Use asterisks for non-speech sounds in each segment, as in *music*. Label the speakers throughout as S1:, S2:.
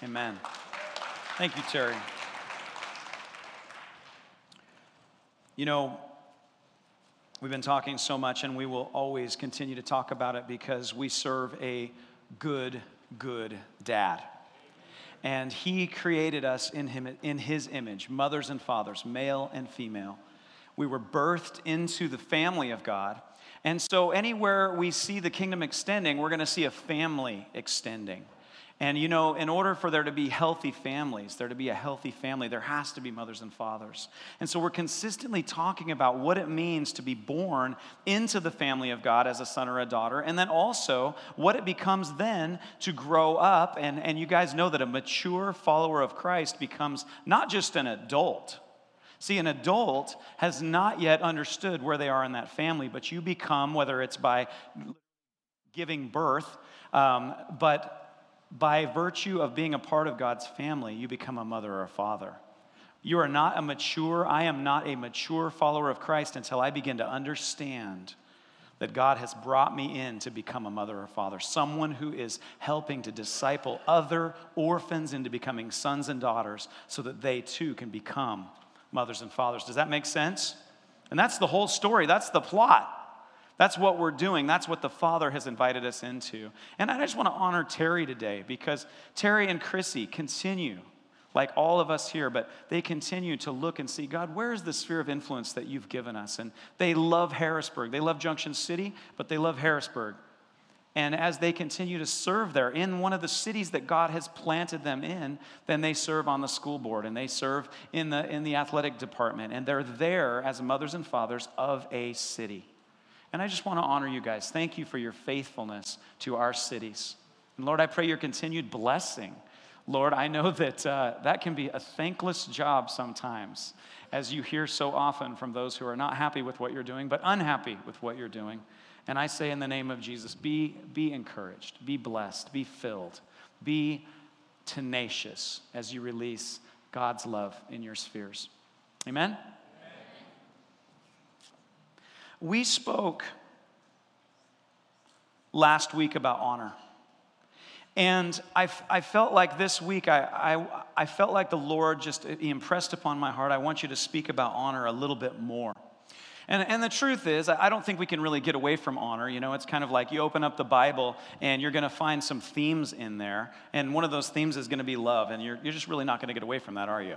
S1: Amen. Thank you, Terry. You know, we've been talking so much, and we will always continue to talk about it because we serve a good, good dad. And he created us in, him, in his image, mothers and fathers, male and female. We were birthed into the family of God. And so, anywhere we see the kingdom extending, we're going to see a family extending. And you know, in order for there to be healthy families, there to be a healthy family, there has to be mothers and fathers. And so we're consistently talking about what it means to be born into the family of God as a son or a daughter, and then also what it becomes then to grow up. And, and you guys know that a mature follower of Christ becomes not just an adult. See, an adult has not yet understood where they are in that family, but you become, whether it's by giving birth, um, but by virtue of being a part of God's family, you become a mother or a father. You are not a mature, I am not a mature follower of Christ until I begin to understand that God has brought me in to become a mother or father, someone who is helping to disciple other orphans into becoming sons and daughters so that they too can become mothers and fathers. Does that make sense? And that's the whole story, that's the plot. That's what we're doing. That's what the Father has invited us into. And I just want to honor Terry today because Terry and Chrissy continue, like all of us here, but they continue to look and see God, where is the sphere of influence that you've given us? And they love Harrisburg. They love Junction City, but they love Harrisburg. And as they continue to serve there in one of the cities that God has planted them in, then they serve on the school board and they serve in the, in the athletic department. And they're there as mothers and fathers of a city. And I just want to honor you guys. Thank you for your faithfulness to our cities. And Lord, I pray your continued blessing. Lord, I know *laughs* that uh, that can be a thankless job sometimes, as you hear so often from those who are not happy with what you're doing, but unhappy with what you're doing. And I say in the name of Jesus, be, be encouraged, be blessed, be filled, be tenacious as you release God's love in your spheres. Amen? We spoke last week about honor. And I, I felt like this week, I, I, I felt like the Lord just impressed upon my heart, I want you to speak about honor a little bit more. And, and the truth is, I don't think we can really get away from honor. You know, it's kind of like you open up the Bible and you're going to find some themes in there. And one of those themes is going to be love. And you're, you're just really not going to get away from that, are you?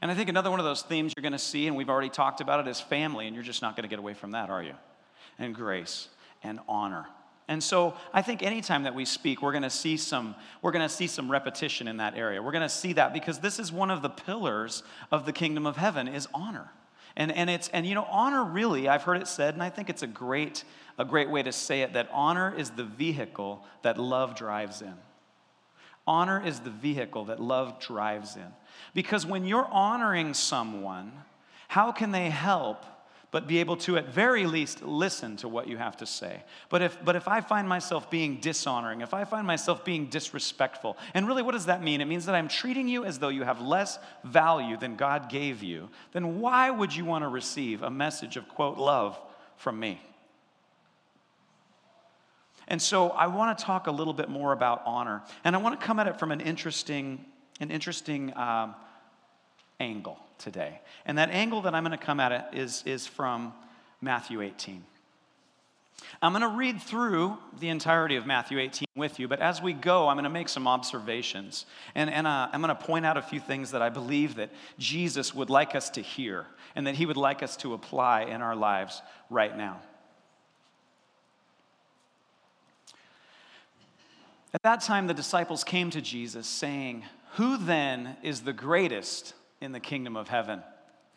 S1: And I think another one of those themes you're going to see, and we've already talked about it, is family, and you're just not going to get away from that, are you? And grace and honor. And so I think anytime that we speak, we're going to see some we're going to see some repetition in that area. We're going to see that because this is one of the pillars of the kingdom of heaven is honor. And, and it's and you know honor really I've heard it said and I think it's a great a great way to say it that honor is the vehicle that love drives in. Honor is the vehicle that love drives in. Because when you're honoring someone, how can they help but be able to, at very least, listen to what you have to say? But if, but if I find myself being dishonoring, if I find myself being disrespectful, and really what does that mean? It means that I'm treating you as though you have less value than God gave you, then why would you want to receive a message of, quote, love from me? And so I want to talk a little bit more about honor, and I want to come at it from an interesting, an interesting um, angle today. And that angle that I'm going to come at it is, is from Matthew 18. I'm going to read through the entirety of Matthew 18 with you, but as we go, I'm going to make some observations. And, and uh, I'm going to point out a few things that I believe that Jesus would like us to hear and that he would like us to apply in our lives right now. At that time, the disciples came to Jesus saying, Who then is the greatest in the kingdom of heaven?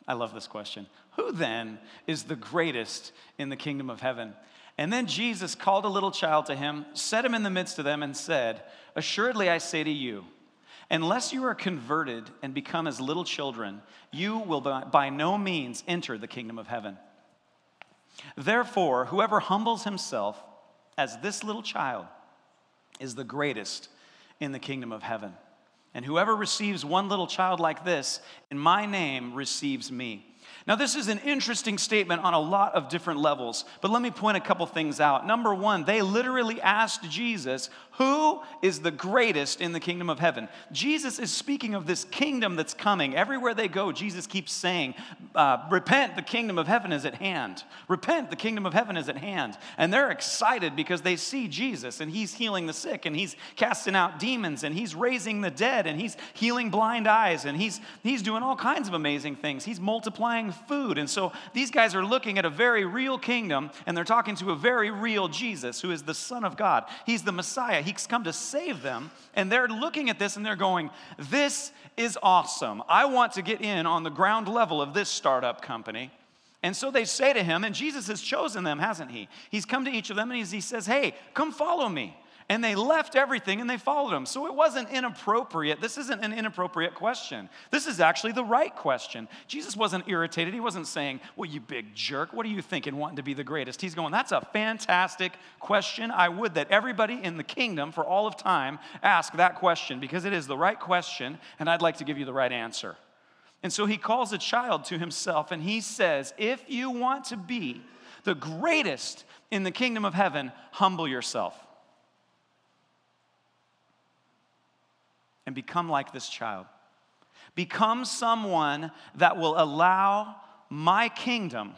S1: I love this question. Who then is the greatest in the kingdom of heaven? And then Jesus called a little child to him, set him in the midst of them, and said, Assuredly I say to you, unless you are converted and become as little children, you will by no means enter the kingdom of heaven. Therefore, whoever humbles himself as this little child, is the greatest in the kingdom of heaven. And whoever receives one little child like this in my name receives me. Now, this is an interesting statement on a lot of different levels, but let me point a couple things out. Number one, they literally asked Jesus, Who is the greatest in the kingdom of heaven? Jesus is speaking of this kingdom that's coming. Everywhere they go, Jesus keeps saying, uh, Repent, the kingdom of heaven is at hand. Repent, the kingdom of heaven is at hand. And they're excited because they see Jesus and he's healing the sick and he's casting out demons and he's raising the dead and he's healing blind eyes and he's, he's doing all kinds of amazing things. He's multiplying food. And so these guys are looking at a very real kingdom and they're talking to a very real Jesus who is the Son of God. He's the Messiah. He's come to save them. And they're looking at this and they're going, This is awesome. I want to get in on the ground level of this startup company. And so they say to him, and Jesus has chosen them, hasn't he? He's come to each of them and he says, Hey, come follow me and they left everything and they followed him. So it wasn't inappropriate. This isn't an inappropriate question. This is actually the right question. Jesus wasn't irritated. He wasn't saying, Well, you big jerk, what are you thinking wanting to be the greatest? He's going, That's a fantastic question. I would that everybody in the kingdom for all of time ask that question because it is the right question and I'd like to give you the right answer. And so he calls a child to himself and he says, If you want to be the greatest in the kingdom of heaven, humble yourself. And become like this child. Become someone that will allow my kingdom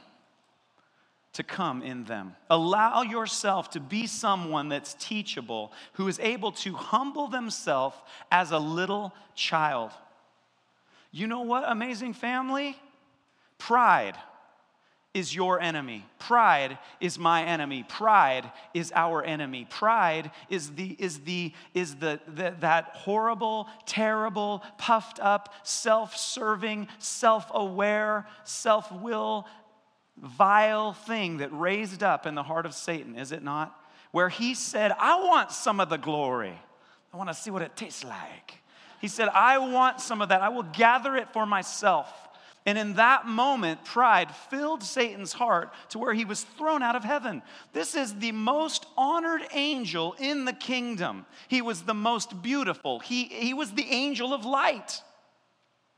S1: to come in them. Allow yourself to be someone that's teachable, who is able to humble themselves as a little child. You know what, amazing family? Pride is your enemy. Pride is my enemy. Pride is our enemy. Pride is the is the is the, the that horrible, terrible, puffed up, self-serving, self-aware, self-will vile thing that raised up in the heart of Satan, is it not? Where he said, "I want some of the glory. I want to see what it tastes like." He said, "I want some of that. I will gather it for myself." And in that moment, pride filled Satan's heart to where he was thrown out of heaven. This is the most honored angel in the kingdom. He was the most beautiful, he, he was the angel of light.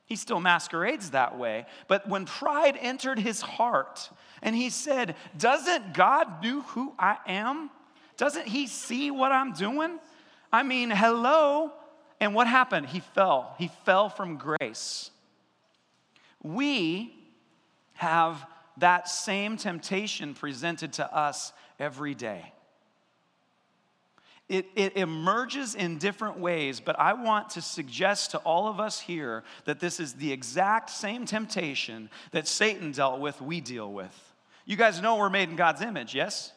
S1: He still masquerades that way. But when pride entered his heart and he said, Doesn't God know who I am? Doesn't he see what I'm doing? I mean, hello. And what happened? He fell. He fell from grace we have that same temptation presented to us every day. It, it, emerges in different ways, but I want to suggest to all of us here that this is the exact same temptation that Satan dealt with, we deal with. You guys know we're made in God's image, yes?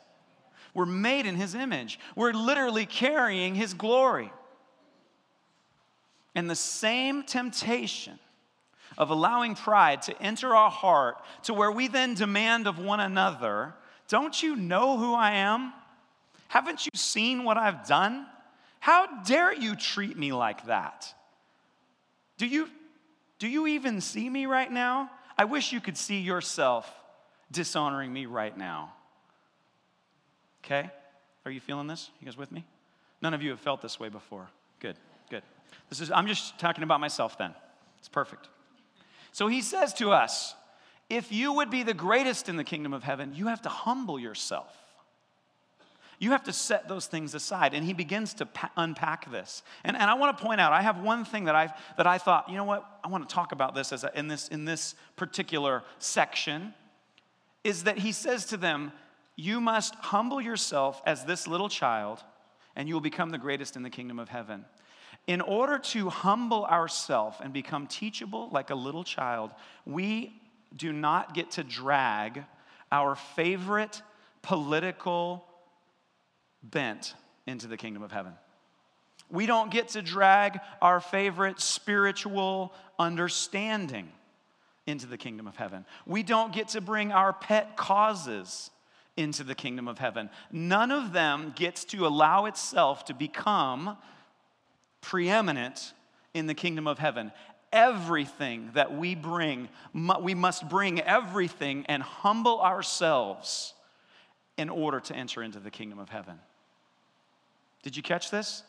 S1: We're made in his image. We're literally carrying his glory. And the same temptation of allowing pride to enter our heart to where we then demand of one another, Don't you know who I am? Haven't you seen what I've done? How dare you treat me like that? Do you, do you even see me right now? I wish you could see yourself dishonoring me right now. Okay? Are you feeling this? You guys with me? None of you have felt this way before. Good, good. This is I'm just talking about myself then. It's perfect. So he says to us, if you would be the greatest in the kingdom of heaven, you have to humble yourself. You have to set those things aside. And he begins to pa- unpack this. And, and I want to point out, I have one thing that, i that I thought, you know what, I want to talk about this as a, in, this in this particular section, is that he says to them, You must humble yourself as this little child, and you will become the greatest in the kingdom of heaven. In order to humble ourselves and become teachable like a little child, we do not get to drag our favorite political bent into the kingdom of heaven. We don't get to drag our favorite spiritual understanding into the kingdom of heaven. We don't get to bring our pet causes into the kingdom of heaven. None of them gets to allow itself to become preeminent in the kingdom of heaven. Everything that we bring, we must bring everything and humble ourselves in order to enter into the kingdom of heaven. Did you catch this?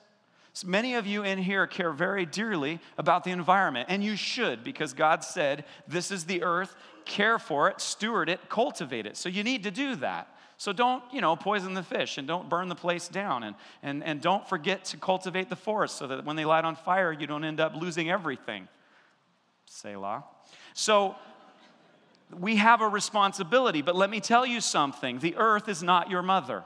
S1: Many of you in here care very dearly about the environment, and you should because God said, This is the earth, care for it, steward it, cultivate it. So you need to do that. So don't, you know, poison the fish and don't burn the place down. And, and, and don't forget to cultivate the forest so that when they light on fire, you don't end up losing everything. Selah. So we have a responsibility, but let me tell you something the earth is not your mother.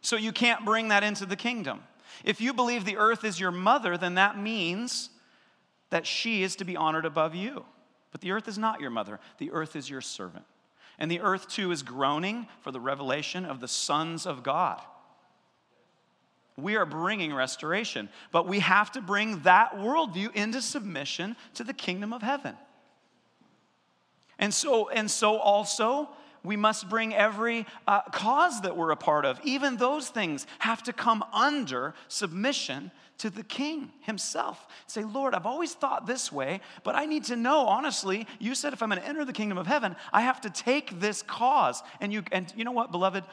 S1: So you can't bring that into the kingdom. If you believe the earth is your mother, then that means that she is to be honored above you. But the earth is not your mother, the earth is your servant. And the earth too is groaning for the revelation of the sons of God. We are bringing restoration, but we have to bring that worldview into submission to the kingdom of heaven. And so, and so also, we must bring every uh, cause that we're a part of. Even those things have to come under submission to the king himself. Say, Lord, I've always thought this way, but I need to know, honestly, you said if I'm going to enter the kingdom of heaven, I have to take this cause. And you, and you know what, beloved?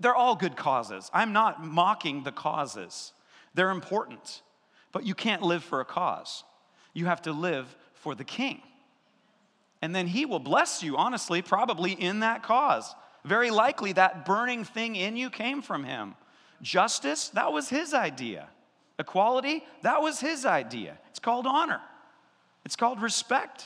S1: They're all good causes. I'm not mocking the causes, they're important. But you can't live for a cause, you have to live for the king. And then he will bless you, honestly, probably in that cause. Very likely that burning thing in you came from him. Justice, that was his idea. Equality, that was his idea. It's called honor, it's called respect.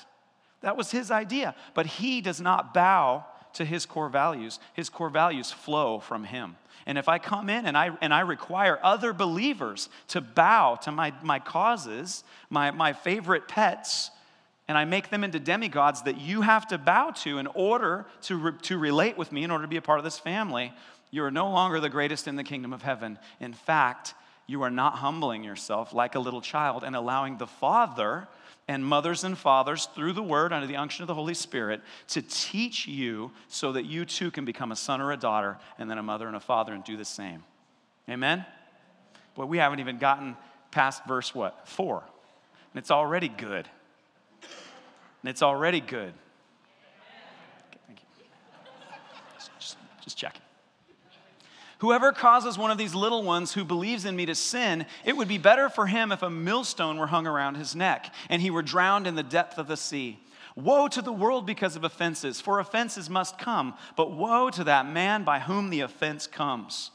S1: That was his idea. But he does not bow to his core values. His core values flow from him. And if I come in and I, and I require other believers to bow to my, my causes, my, my favorite pets, and I make them into demigods that you have to bow to in order to, re, to relate with me, in order to be a part of this family, you are no longer the greatest in the kingdom of heaven. In fact, you are not humbling yourself like a little child and allowing the Father and mothers and fathers through the word under the unction of the Holy Spirit to teach you so that you too can become a son or a daughter and then a mother and a father and do the same. Amen? But we haven't even gotten past verse what? Four. And it's already good. And it's already good. Okay, thank you. Just, just checking. Whoever causes one of these little ones who believes in me to sin, it would be better for him if a millstone were hung around his neck and he were drowned in the depth of the sea. Woe to the world because of offenses, for offenses must come, but woe to that man by whom the offense comes.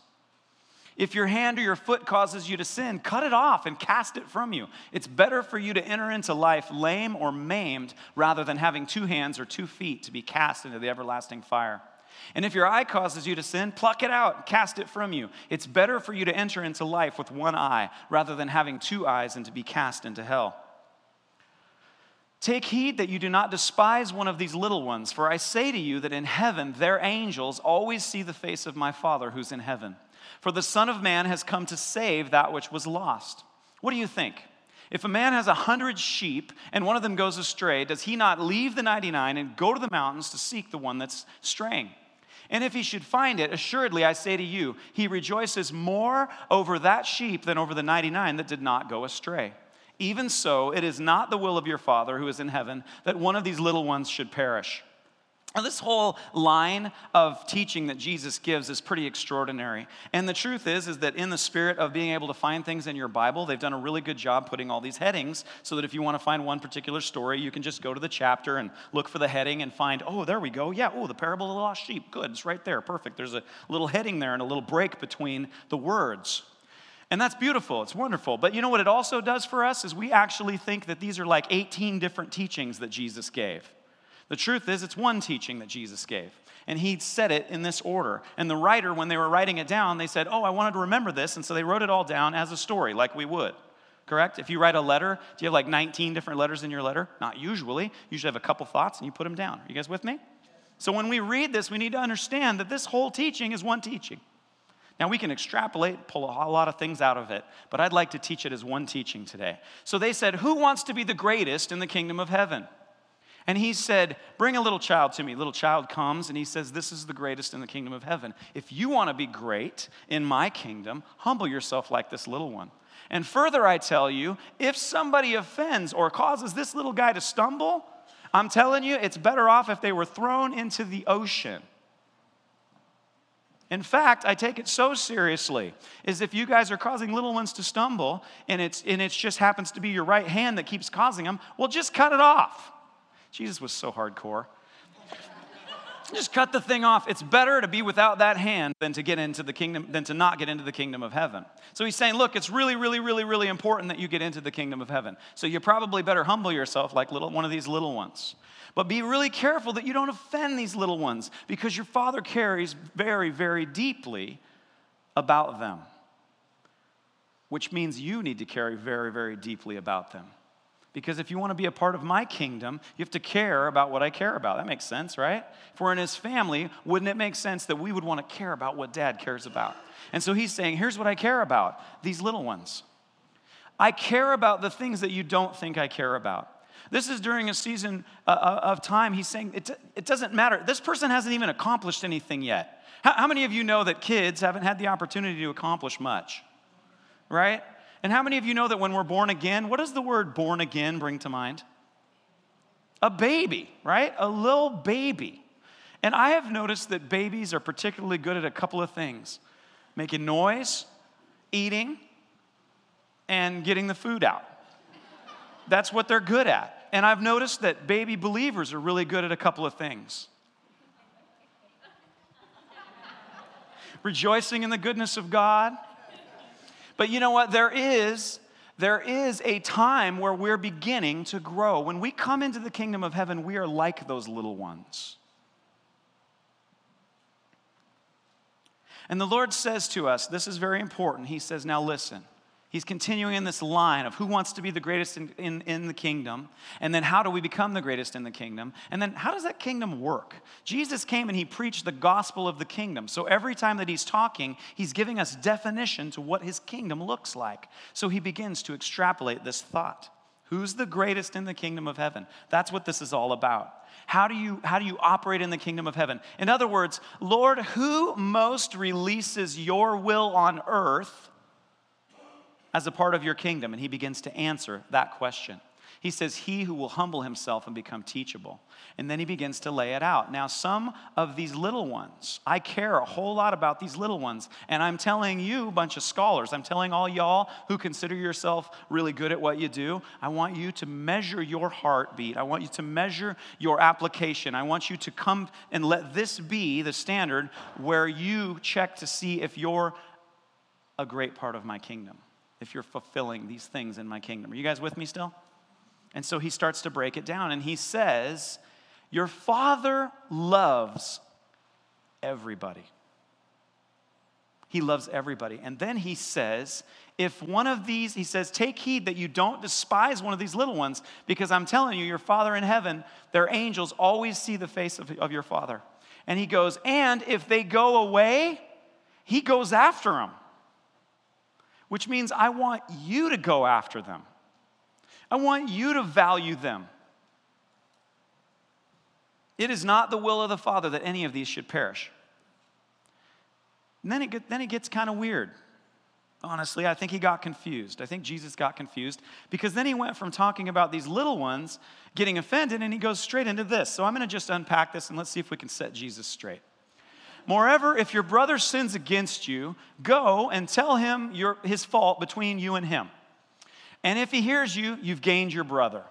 S1: If your hand or your foot causes you to sin, cut it off and cast it from you. It's better for you to enter into life lame or maimed rather than having two hands or two feet to be cast into the everlasting fire. And if your eye causes you to sin, pluck it out, cast it from you. It's better for you to enter into life with one eye rather than having two eyes and to be cast into hell. Take heed that you do not despise one of these little ones, for I say to you that in heaven their angels always see the face of my Father who's in heaven. For the Son of Man has come to save that which was lost. What do you think? If a man has a hundred sheep and one of them goes astray, does he not leave the 99 and go to the mountains to seek the one that's straying? And if he should find it, assuredly I say to you, he rejoices more over that sheep than over the 99 that did not go astray. Even so, it is not the will of your Father who is in heaven that one of these little ones should perish. Now, this whole line of teaching that Jesus gives is pretty extraordinary. And the truth is, is that in the spirit of being able to find things in your Bible, they've done a really good job putting all these headings so that if you want to find one particular story, you can just go to the chapter and look for the heading and find, oh, there we go. Yeah, oh, the parable of the lost sheep. Good, it's right there. Perfect. There's a little heading there and a little break between the words. And that's beautiful, it's wonderful. But you know what it also does for us is we actually think that these are like 18 different teachings that Jesus gave. The truth is, it's one teaching that Jesus gave. And he said it in this order. And the writer, when they were writing it down, they said, Oh, I wanted to remember this. And so they wrote it all down as a story, like we would. Correct? If you write a letter, do you have like 19 different letters in your letter? Not usually. You usually have a couple thoughts and you put them down. Are you guys with me? So when we read this, we need to understand that this whole teaching is one teaching. Now, we can extrapolate, pull a lot of things out of it, but I'd like to teach it as one teaching today. So they said, Who wants to be the greatest in the kingdom of heaven? And he said, Bring a little child to me. Little child comes and he says, This is the greatest in the kingdom of heaven. If you want to be great in my kingdom, humble yourself like this little one. And further, I tell you, if somebody offends or causes this little guy to stumble, I'm telling you, it's better off if they were thrown into the ocean. In fact, I take it so seriously is if you guys are causing little ones to stumble and it's and it just happens to be your right hand that keeps causing them, well just cut it off. Jesus was so hardcore. just cut the thing off. It's better to be without that hand than to get into the kingdom than to not get into the kingdom of heaven. So he's saying, look, it's really really really really important that you get into the kingdom of heaven. So you probably better humble yourself like little one of these little ones. But be really careful that you don't offend these little ones because your father cares very, very deeply about them. Which means you need to care very, very deeply about them. Because if you want to be a part of my kingdom, you have to care about what I care about. That makes sense, right? If we're in his family, wouldn't it make sense that we would want to care about what dad cares about? And so he's saying, here's what I care about these little ones. I care about the things that you don't think I care about. This is during a season uh, uh, of time. He's saying it, it doesn't matter. This person hasn't even accomplished anything yet. How, how many of you know that kids haven't had the opportunity to accomplish much? Right? And how many of you know that when we're born again, what does the word born again bring to mind? A baby, right? A little baby. And I have noticed that babies are particularly good at a couple of things making noise, eating, and getting the food out. That's what they're good at. And I've noticed that baby believers are really good at a couple of things rejoicing in the goodness of God. But you know what? There is. There is a time where we're beginning to grow. When we come into the kingdom of heaven, we are like those little ones. And the Lord says to us, this is very important. He says, Now listen, He's continuing in this line of who wants to be the greatest in, in, in, the kingdom, and then how do we become the greatest in the kingdom, and then how does that kingdom work? Jesus came and he preached the gospel of the kingdom. So every time that he's talking, he's giving us definition to what his kingdom looks like. So he begins to extrapolate this thought. Who's the greatest in the kingdom of heaven? That's what this is all about. How do you how do you operate in the kingdom of heaven? In other words, Lord, who most releases your will on earth? As a part of your kingdom? And he begins to answer that question. He says, He who will humble himself and become teachable. And then he begins to lay it out. Now, some of these little ones, I care a whole lot about these little ones. And I'm telling you, bunch of scholars, I'm telling all y'all who consider yourself really good at what you do, I want you to measure your heartbeat. I want you to measure your application. I want you to come and let this be the standard where you check to see if you're a great part of my kingdom if you're fulfilling these things in my kingdom. Are you guys with me still? And so he starts to break it down and he says, Your father loves everybody. He loves everybody. And then he says, if one of these, he says, take heed that you don't despise one of these little ones, because I'm telling you, your Father in heaven, their angels always see the face of, of your Father. And he goes, and if they go away, he goes after them which means I want you to go after them. I want you to value them. It is not the will of the Father that any of these should perish. And then it, then it gets kind of weird. Honestly, I think he got confused. I think Jesus got confused because then he went from talking about these little ones getting offended and he goes straight into this. So I'm going to just unpack this and let's see if we can set Jesus straight. Moreover, if your brother sins against you, go and tell him your, his fault between you and him. And if he hears you, you've gained your brother.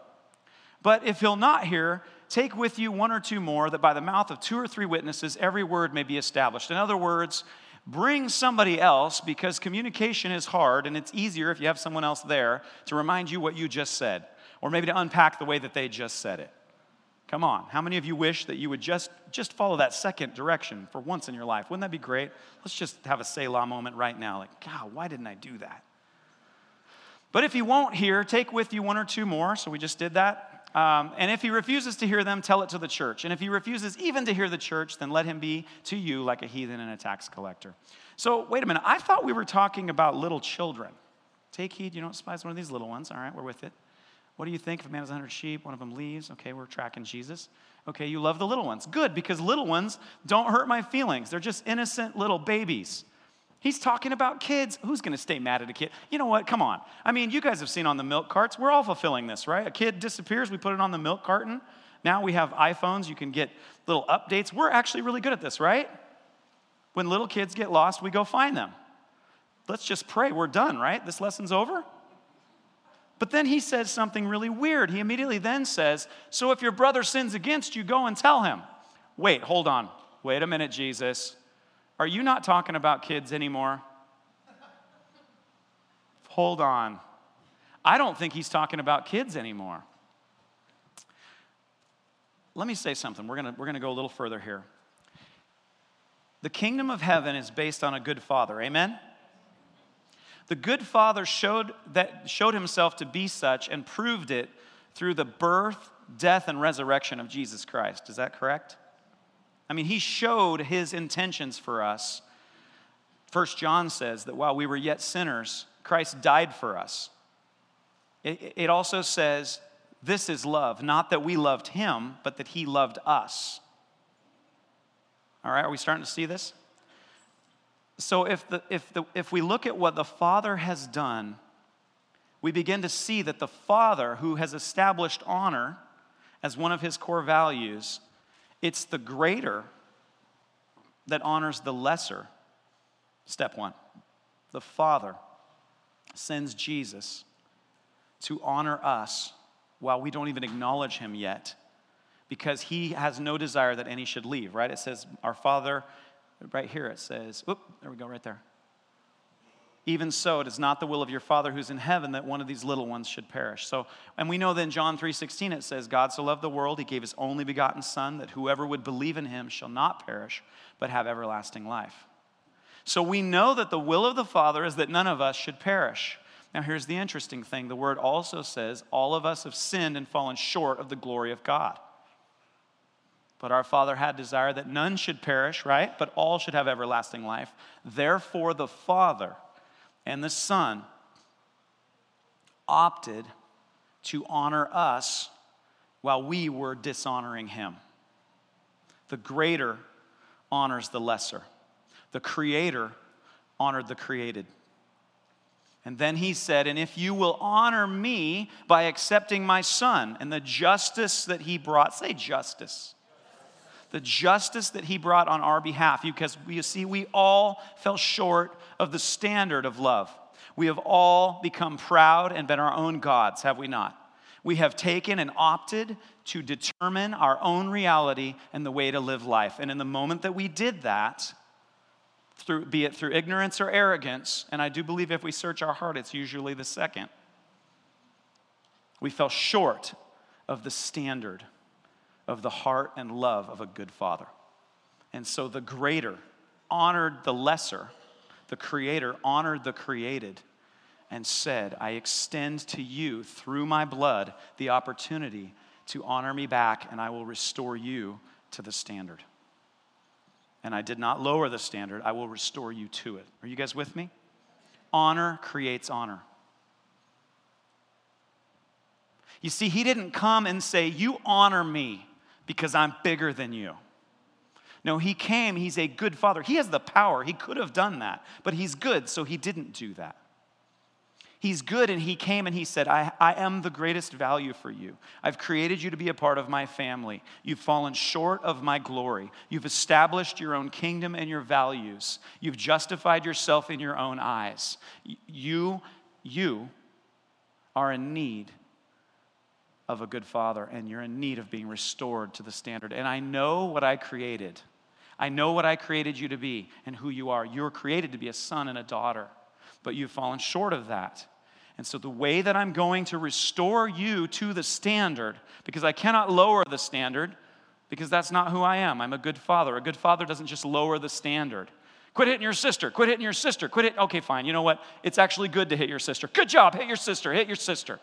S1: But if he'll not hear, take with you one or two more, that by the mouth of two or three witnesses every word may be established. In other words, bring somebody else because communication is hard and it's easier if you have someone else there to remind you what you just said, or maybe to unpack the way that they just said it. Come on. How many of you wish that you would just, just follow that second direction for once in your life? Wouldn't that be great? Let's just have a Selah moment right now. Like, God, why didn't I do that? But if he won't hear, take with you one or two more. So we just did that. Um, and if he refuses to hear them, tell it to the church. And if he refuses even to hear the church, then let him be to you like a heathen and a tax collector. So, wait a minute. I thought we were talking about little children. Take heed, you don't despise one of these little ones. All right, we're with it. What do you think if a man has 100 sheep, one of them leaves? Okay, we're tracking Jesus. Okay, you love the little ones. Good, because little ones don't hurt my feelings. They're just innocent little babies. He's talking about kids. Who's going to stay mad at a kid? You know what? Come on. I mean, you guys have seen on the milk carts. We're all fulfilling this, right? A kid disappears, we put it on the milk carton. Now we have iPhones, you can get little updates. We're actually really good at this, right? When little kids get lost, we go find them. Let's just pray. We're done, right? This lesson's over. But then he says something really weird. He immediately then says, So if your brother sins against you, go and tell him. Wait, hold on. Wait a minute, Jesus. Are you not talking about kids anymore? hold on. I don't think he's talking about kids anymore. Let me say something. We're going we're going to go a little further here. The kingdom of heaven is based on a good father. Amen? The good father showed, that, showed himself to be such and proved it through the birth, death, and resurrection of Jesus Christ. Is that correct? I mean, he showed his intentions for us. First John says that while we were yet sinners, Christ died for us. It, it also says, This is love, not that we loved him, but that he loved us. All right, are we starting to see this? So if, the, if, the, if we look at what the Father has done, we begin to see that the Father, who has established honor as one of his core values, it's the greater that honors the lesser. Step one the Father sends Jesus to honor us while we don't even acknowledge him yet because he has no desire that any should leave, right? It says, Our Father, right here it says, Oop, there we go, right there. Even so, it is not the will of your Father who's in heaven that one of these little ones should perish. So, and we know that in John 3:16 it says, God so loved the world, he gave his only begotten Son, that whoever would believe in him shall not perish, but have everlasting life. So we know that the will of the Father is that none of us should perish. Now, here's the interesting thing the word also says, all of us have sinned and fallen short of the glory of God. But our Father had desire that none should perish, right? But all should have everlasting life. Therefore, the Father and the Son opted to honor us while we were dishonoring Him. The greater honors the lesser, the Creator honored the created. And then he said, And if you will honor me by accepting my son and the justice that he brought, say justice. The justice that he brought on our behalf, because you see, we all fell short of the standard of love. We have all become proud and been our own gods, have we not? We have taken and opted to determine our own reality and the way to live life. And in the moment that we did that, through, be it through ignorance or arrogance, and I do believe if we search our heart, it's usually the second. We fell short of the standard of the heart and love of a good father. And so the greater honored the lesser, the creator honored the created, and said, I extend to you through my blood the opportunity to honor me back, and I will restore you to the standard and I did not lower the standard, I will restore you to it. Are you guys with me? Honor creates honor. You see, he didn't come and say, You honor me because I'm bigger than you. No, he came, he's a good father. He has the power, he could have done that, but he's good, so he didn't do that. He's good, and He came and He said, I, I am the greatest value for you. I've created you to be a part of my family. You've fallen short of my glory. You've established your own kingdom and your values. You've justified yourself in your own eyes. You, you are in need of a good father, and you're in need of being restored to the standard. And I know what I created. I know what I created you to be and who you are. You're created to be a son and a daughter, but you've fallen short of that. And so, the way that I'm going to restore you to the standard, because I cannot lower the standard, because that's not who I am. I'm a good father. A good father doesn't just lower the standard. Quit hitting your sister. Quit hitting your sister. Quit it. Okay, fine. You know what? It's actually good to hit your sister. Good job. Hit your sister. Hit your sister.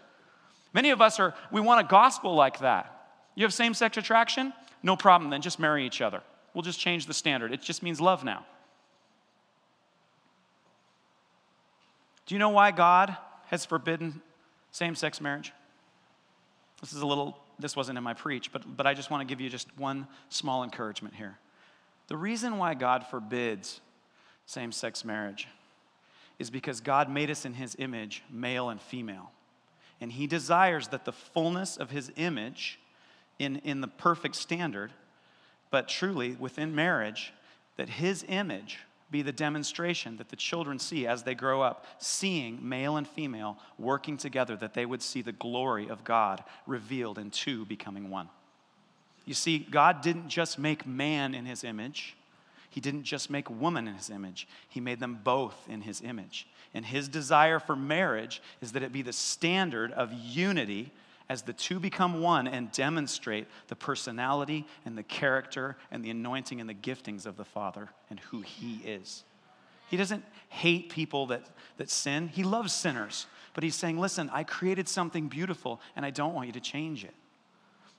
S1: Many of us are, we want a gospel like that. You have same sex attraction? No problem. Then just marry each other. We'll just change the standard. It just means love now. Do you know why God has forbidden same sex marriage. This is a little, this wasn't in my preach, but, but I just want to give you just one small encouragement here. The reason why God forbids same sex marriage is because God made us in his image, male and female. And he desires that the fullness of his image in, in the perfect standard, but truly within marriage, that his image be the demonstration that the children see as they grow up, seeing male and female working together, that they would see the glory of God revealed in two becoming one. You see, God didn't just make man in his image, he didn't just make woman in his image, he made them both in his image. And his desire for marriage is that it be the standard of unity as the two become one and demonstrate the personality and the character and the anointing and the giftings of the Father and who He is. He doesn't hate people that, that sin, He loves sinners. But He's saying, listen, I created something beautiful and I don't want you to change it.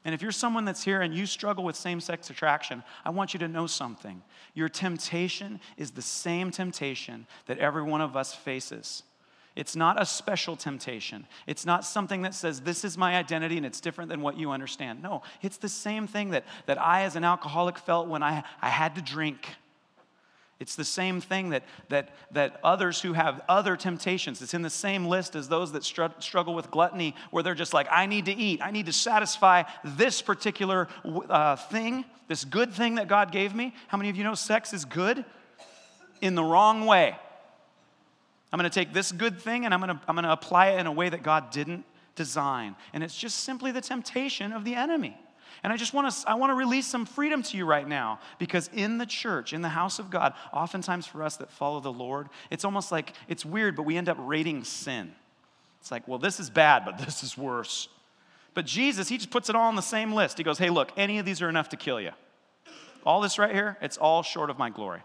S1: And if you're someone that's here and you struggle with same sex attraction, I want you to know something. Your temptation is the same temptation that every one of us faces. It's not a special temptation. It's not something that says, This is my identity and it's different than what you understand. No, it's the same thing that, that I, as an alcoholic, felt when I, I had to drink. It's the same thing that, that, that others who have other temptations, it's in the same list as those that str- struggle with gluttony, where they're just like, I need to eat. I need to satisfy this particular uh, thing, this good thing that God gave me. How many of you know sex is good? In the wrong way. I'm going to take this good thing and I'm going to, I'm going to apply it in a way that God didn't design. And it's just simply the temptation of the enemy. And I just want to I want to release some freedom to you right now because in the church, in the house of God, oftentimes for us that follow the Lord, it's almost like it's weird, but we end up rating sin. It's like, well, this is bad, but this is worse. But Jesus, he just puts it all on the same list. He goes, "Hey, look, any of these are enough to kill you. All this right here, it's all short of my glory.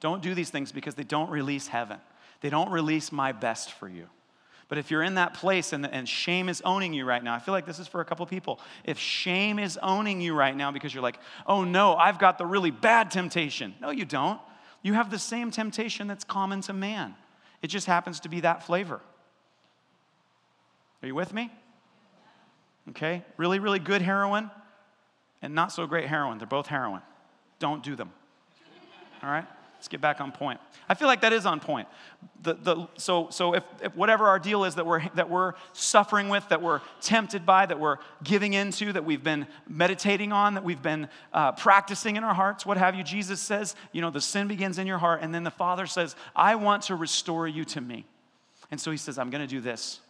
S1: Don't do these things because they don't release heaven." They don't release my best for you. But if you're in that place and, and shame is owning you right now, I feel like this is for a couple people. If shame is owning you right now because you're like, oh no, I've got the really bad temptation. No, you don't. You have the same temptation that's common to man, it just happens to be that flavor. Are you with me? Okay? Really, really good heroin and not so great heroin. They're both heroin. Don't do them. All right? Let's get back on point. I feel like that is on point. The, the, so so if, if whatever our deal is that we're, that we're suffering with, that we're tempted by, that we're giving into, that we've been meditating on, that we've been uh, practicing in our hearts, what have you, Jesus says, you know, the sin begins in your heart. And then the Father says, I want to restore you to me. And so he says, I'm going to do this.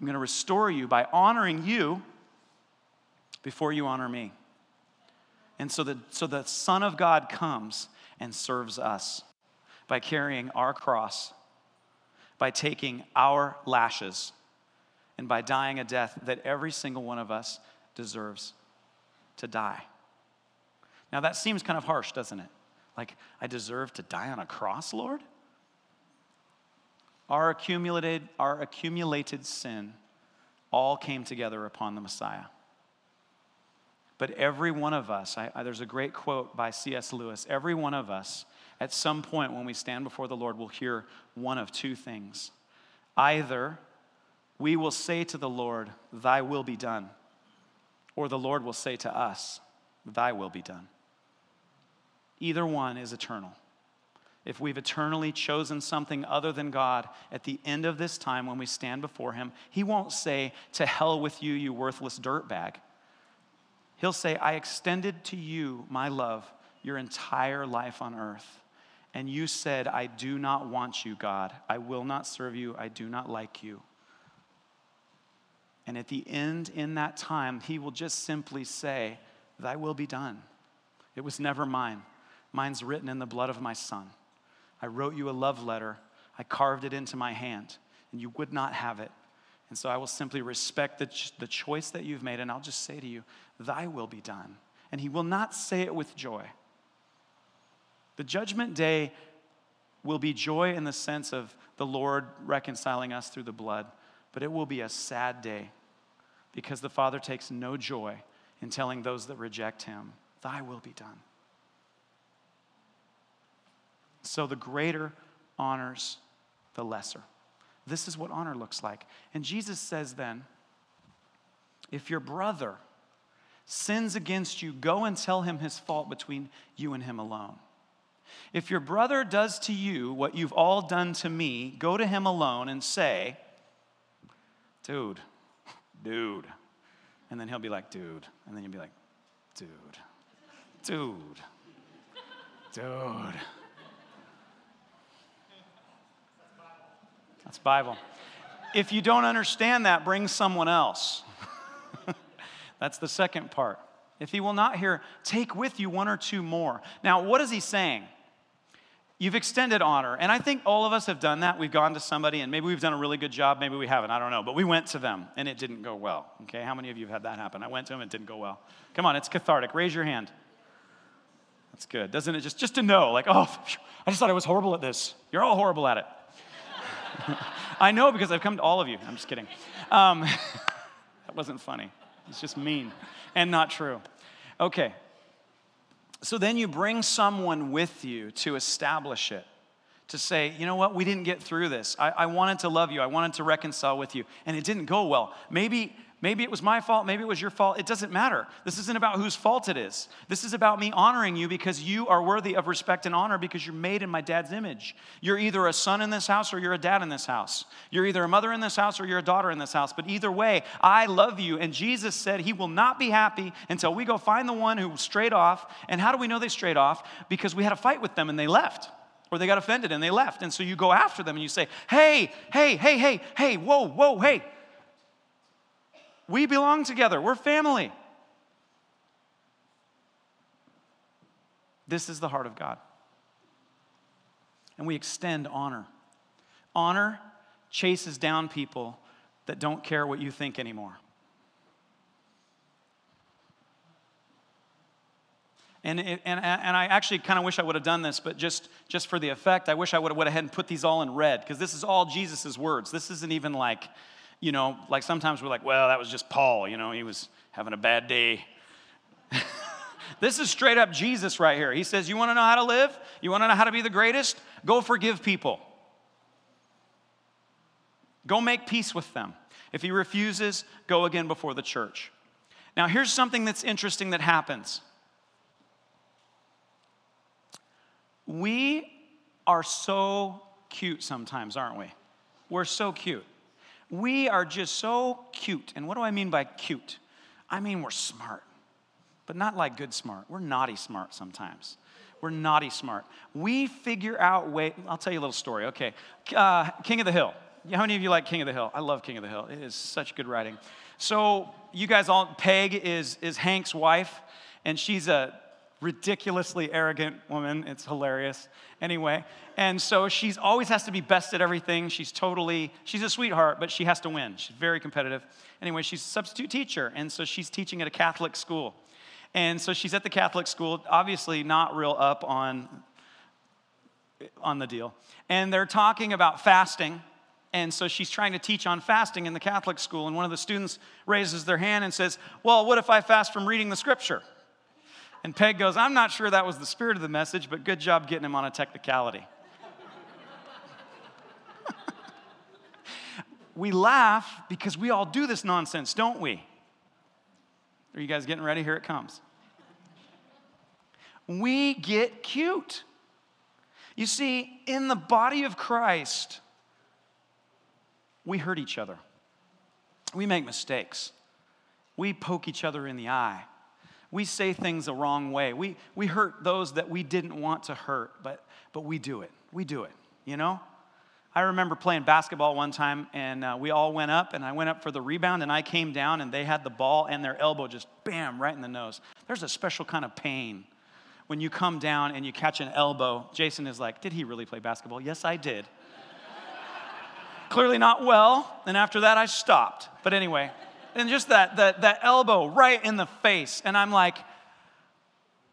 S1: I'm going to restore you by honoring you before you honor me. And so the, so the Son of God comes and serves us by carrying our cross, by taking our lashes, and by dying a death that every single one of us deserves to die. Now, that seems kind of harsh, doesn't it? Like, I deserve to die on a cross, Lord? Our accumulated, our accumulated sin all came together upon the Messiah. But every one of us, I, I, there's a great quote by C.S. Lewis every one of us, at some point when we stand before the Lord, will hear one of two things. Either we will say to the Lord, Thy will be done, or the Lord will say to us, Thy will be done. Either one is eternal. If we've eternally chosen something other than God, at the end of this time when we stand before Him, He won't say, To hell with you, you worthless dirtbag. He'll say, I extended to you my love your entire life on earth. And you said, I do not want you, God. I will not serve you. I do not like you. And at the end, in that time, he will just simply say, Thy will be done. It was never mine. Mine's written in the blood of my son. I wrote you a love letter. I carved it into my hand, and you would not have it. And so I will simply respect the, ch- the choice that you've made, and I'll just say to you, Thy will be done. And he will not say it with joy. The judgment day will be joy in the sense of the Lord reconciling us through the blood, but it will be a sad day because the Father takes no joy in telling those that reject him, Thy will be done. So the greater honors the lesser. This is what honor looks like. And Jesus says then, if your brother sins against you, go and tell him his fault between you and him alone. If your brother does to you what you've all done to me, go to him alone and say, dude, dude. And then he'll be like, dude. And then you'll be like, dude, dude. Dude. That's Bible. If you don't understand that, bring someone else. *laughs* That's the second part. If he will not hear, take with you one or two more. Now, what is he saying? You've extended honor. And I think all of us have done that. We've gone to somebody and maybe we've done a really good job, maybe we haven't, I don't know. But we went to them and it didn't go well. Okay, how many of you have had that happen? I went to them, it didn't go well. Come on, it's cathartic. Raise your hand. That's good. Doesn't it just just to know, like, oh, I just thought I was horrible at this. You're all horrible at it. *laughs* I know because I've come to all of you. I'm just kidding. Um, *laughs* that wasn't funny. It's just mean and not true. Okay, so then you bring someone with you to establish it, to say, you know what, we didn't get through this. I, I, wanted to love you, I wanted to reconcile with you, and it didn't go well. Maybe. Maybe it was my fault, maybe it was your fault. It doesn't matter. This isn't about whose fault it is. This is about me honoring you because you are worthy of respect and honor because you're made in my dad's image. You're either a son in this house or you're a dad in this house. You're either a mother in this house or you're a daughter in this house. But either way, I love you. And Jesus said he will not be happy until we go find the one who strayed off. And how do we know they strayed off? Because we had a fight with them and they left or they got offended and they left. And so you go after them and you say, hey, hey, hey, hey, hey, whoa, whoa, hey, we belong together, we're family. This is the heart of God. And we extend honor. Honor chases down people that don't care what you think anymore. And, it, and, and I actually kind of wish I would have done this, but just, just for the effect, I wish I would have went ahead and put these all in red, because this is all Jesus' words. This isn't even like, you know, like sometimes we're like, well, that was just Paul, you know, he was having a bad day. *laughs* this is straight up Jesus right here. He says, You want to know how to live? You want to know how to be the greatest? Go forgive people. Go make peace with them. If he refuses, go again before the church. Now, here's something that's interesting that happens. We are so cute sometimes, aren't we? We're so cute. We are just so cute. And what do I mean by cute? I mean we're smart, but not like good smart. We're naughty smart sometimes. We're naughty smart. We figure out way. I'll tell you a little story. Okay, uh, King of the Hill. How many of you like King of the Hill? I love King of the Hill. It is such good writing. So you guys all, Peg is is Hank's wife, and she's a ridiculously arrogant woman. It's hilarious. Anyway, and so she's always has to be best at everything. She's totally, she's a sweetheart, but she has to win. She's very competitive. Anyway, she's a substitute teacher, and so she's teaching at a Catholic school. And so she's at the Catholic school, obviously not real up on, on the deal. And they're talking about fasting. And so she's trying to teach on fasting in the Catholic school. And one of the students raises their hand and says, Well, what if I fast from reading the scripture? And Peg goes, I'm not sure that was the spirit of the message, but good job getting him on a technicality. *laughs* we laugh because we all do this nonsense, don't we? Are you guys getting ready? Here it comes. We get cute. You see, in the body of Christ, we hurt each other. We make mistakes. We poke each other in the eye. We say things the wrong way. We, we hurt those that we didn't want to hurt, but, but we do it. We do it, you know? I remember playing basketball one time, and uh, we all went up, and I went up for the rebound, and I came down, and they had the ball, and their elbow just bam, right in the nose. There's a special kind of pain when you come down and you catch an elbow. Jason is like, Did he really play basketball? Yes, I did. *laughs* Clearly not well, and after that, I stopped. But anyway, and just that, that, that elbow right in the face. And I'm like,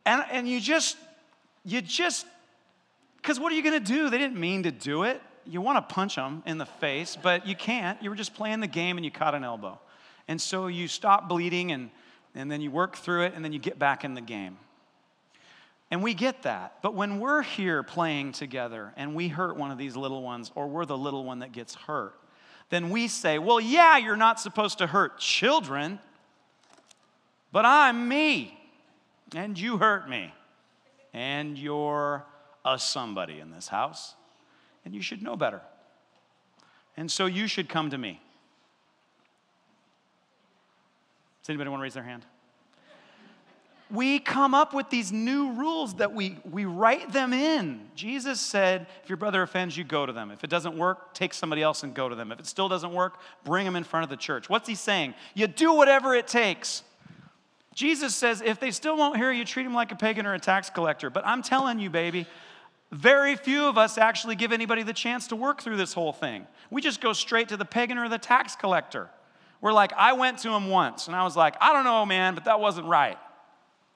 S1: and, and you just, you just, because what are you going to do? They didn't mean to do it. You want to punch them in the face, but you can't. You were just playing the game and you caught an elbow. And so you stop bleeding and, and then you work through it and then you get back in the game. And we get that. But when we're here playing together and we hurt one of these little ones, or we're the little one that gets hurt, then we say, well, yeah, you're not supposed to hurt children, but I'm me, and you hurt me, and you're a somebody in this house, and you should know better. And so you should come to me. Does anybody want to raise their hand? We come up with these new rules that we, we write them in. Jesus said, if your brother offends you, go to them. If it doesn't work, take somebody else and go to them. If it still doesn't work, bring them in front of the church. What's he saying? You do whatever it takes. Jesus says, if they still won't hear you, treat them like a pagan or a tax collector. But I'm telling you, baby, very few of us actually give anybody the chance to work through this whole thing. We just go straight to the pagan or the tax collector. We're like, I went to him once and I was like, I don't know, man, but that wasn't right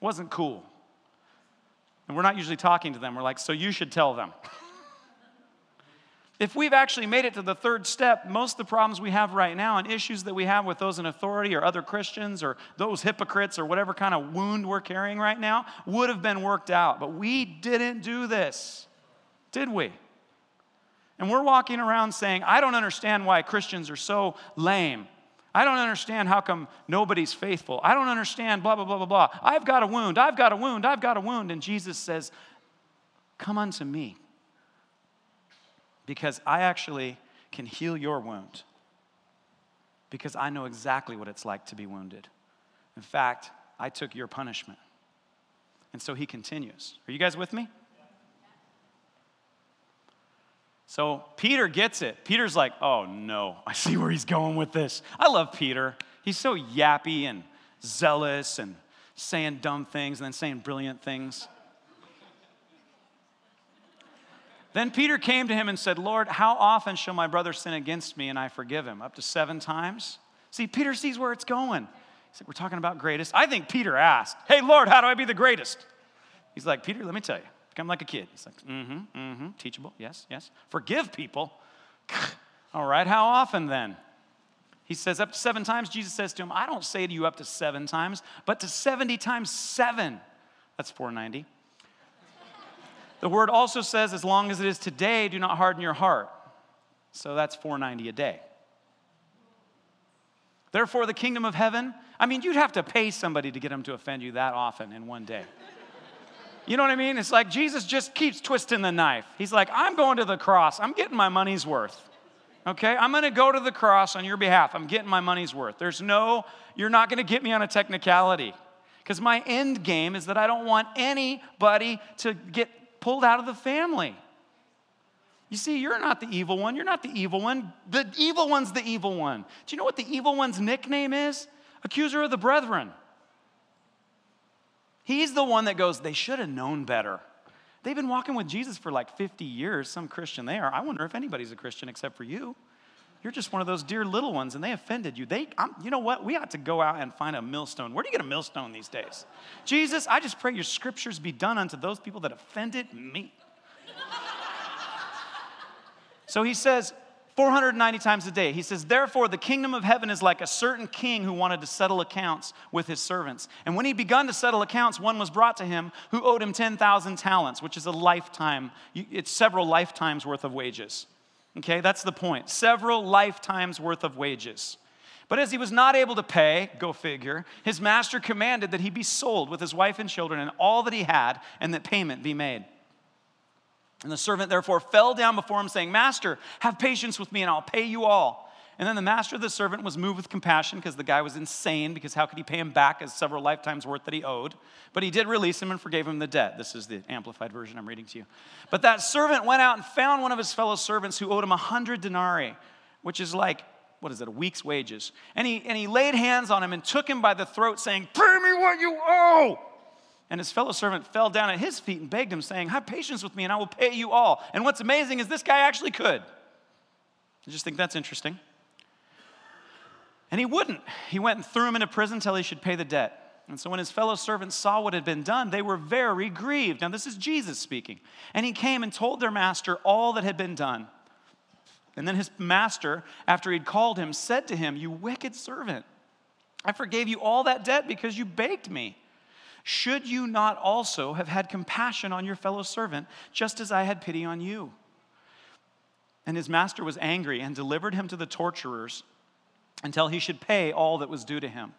S1: wasn't cool. And we're not usually talking to them. We're like, so you should tell them. if we've actually made it to the third step, most of the problems we have right now and issues that we have with those in authority or other Christians or those hypocrites or whatever kind of wound we're carrying right now would have been worked out. But we didn't do this, did we? And we're walking around saying, I don't understand why Christians are so lame. I don't understand how come nobody's faithful. I don't understand blah, blah, blah, blah, blah. I've got a wound. I've got a wound. I've got a wound. And Jesus says, Come unto me because I actually can heal your wound because I know exactly what it's like to be wounded. In fact, I took your punishment. And so he continues. Are you guys with me? So Peter gets it. Peter's like, oh no, I see where he's going with this. I love Peter. He's so yappy and zealous and saying dumb things and then saying brilliant things. Then Peter came to him and said, Lord, how often shall my brother sin against me and I forgive him? Up to seven times? See, Peter sees where it's going. He said, We're talking about greatest. I think Peter asked, Hey, Lord, how do I be the greatest? He's like, Peter, let me tell you. Become like a kid. He's like, mm-hmm, mm-hmm, teachable, yes, yes. Forgive people. *sighs* All right, how often then? He says up to seven times. Jesus says to him, I don't say to you up to seven times, but to 70 times seven. That's 490. the word also says, as long as it is today, do not harden your heart. So that's 490 a day. Therefore, the kingdom of heaven, I mean, you'd have to pay somebody to get them to offend you that often in one day. You know what I mean? It's like Jesus just keeps twisting the knife. He's like, I'm going to the cross. I'm getting my money's worth. Okay? I'm going to go to the cross on your behalf. I'm getting my money's worth. There's no, you're not going to get me on a technicality. Because my end game is that I don't want anybody to get pulled out of the family. You see, you're not the evil one. You're not the evil one. The evil one's the evil one. Do you know what the evil one's nickname is? Accuser of the brethren. He's the one that goes, they should have known better. They've been walking with Jesus for like 50 years, some Christian they are. I wonder if anybody's a Christian except for you. You're just one of those dear little ones, and they offended you. They, I'm, you know what? We ought to go out and find a millstone. Where do you get a millstone these days? Jesus, I just pray your scriptures be done unto those people that offended me. so he says, 490 times a day. He says, Therefore, the kingdom of heaven is like a certain king who wanted to settle accounts with his servants. And when he begun to settle accounts, one was brought to him who owed him 10,000 talents, which is a lifetime, it's several lifetimes worth of wages. Okay, that's the point. Several lifetimes worth of wages. But as he was not able to pay, go figure, his master commanded that he be sold with his wife and children and all that he had, and that payment be made. And the servant therefore fell down before him, saying, Master, have patience with me, and I'll pay you all. And then the master of the servant was moved with compassion because the guy was insane, because how could he pay him back as several lifetimes worth that he owed? But he did release him and forgave him the debt. This is the amplified version I'm reading to you. But that servant went out and found one of his fellow servants who owed him a hundred denarii, which is like, what is it, a week's wages. And he, and he laid hands on him and took him by the throat, saying, Pay me what you owe. And his fellow servant fell down at his feet and begged him, saying, Have patience with me and I will pay you all. And what's amazing is this guy actually could. I just think that's interesting. And he wouldn't. He went and threw him into prison until he should pay the debt. And so when his fellow servants saw what had been done, they were very grieved. Now, this is Jesus speaking. And he came and told their master all that had been done. And then his master, after he'd called him, said to him, You wicked servant, I forgave you all that debt because you begged me. Should you not also have had compassion on your fellow servant, just as I had pity on you? And his master was angry and delivered him to the torturers until he should pay all that was due to him.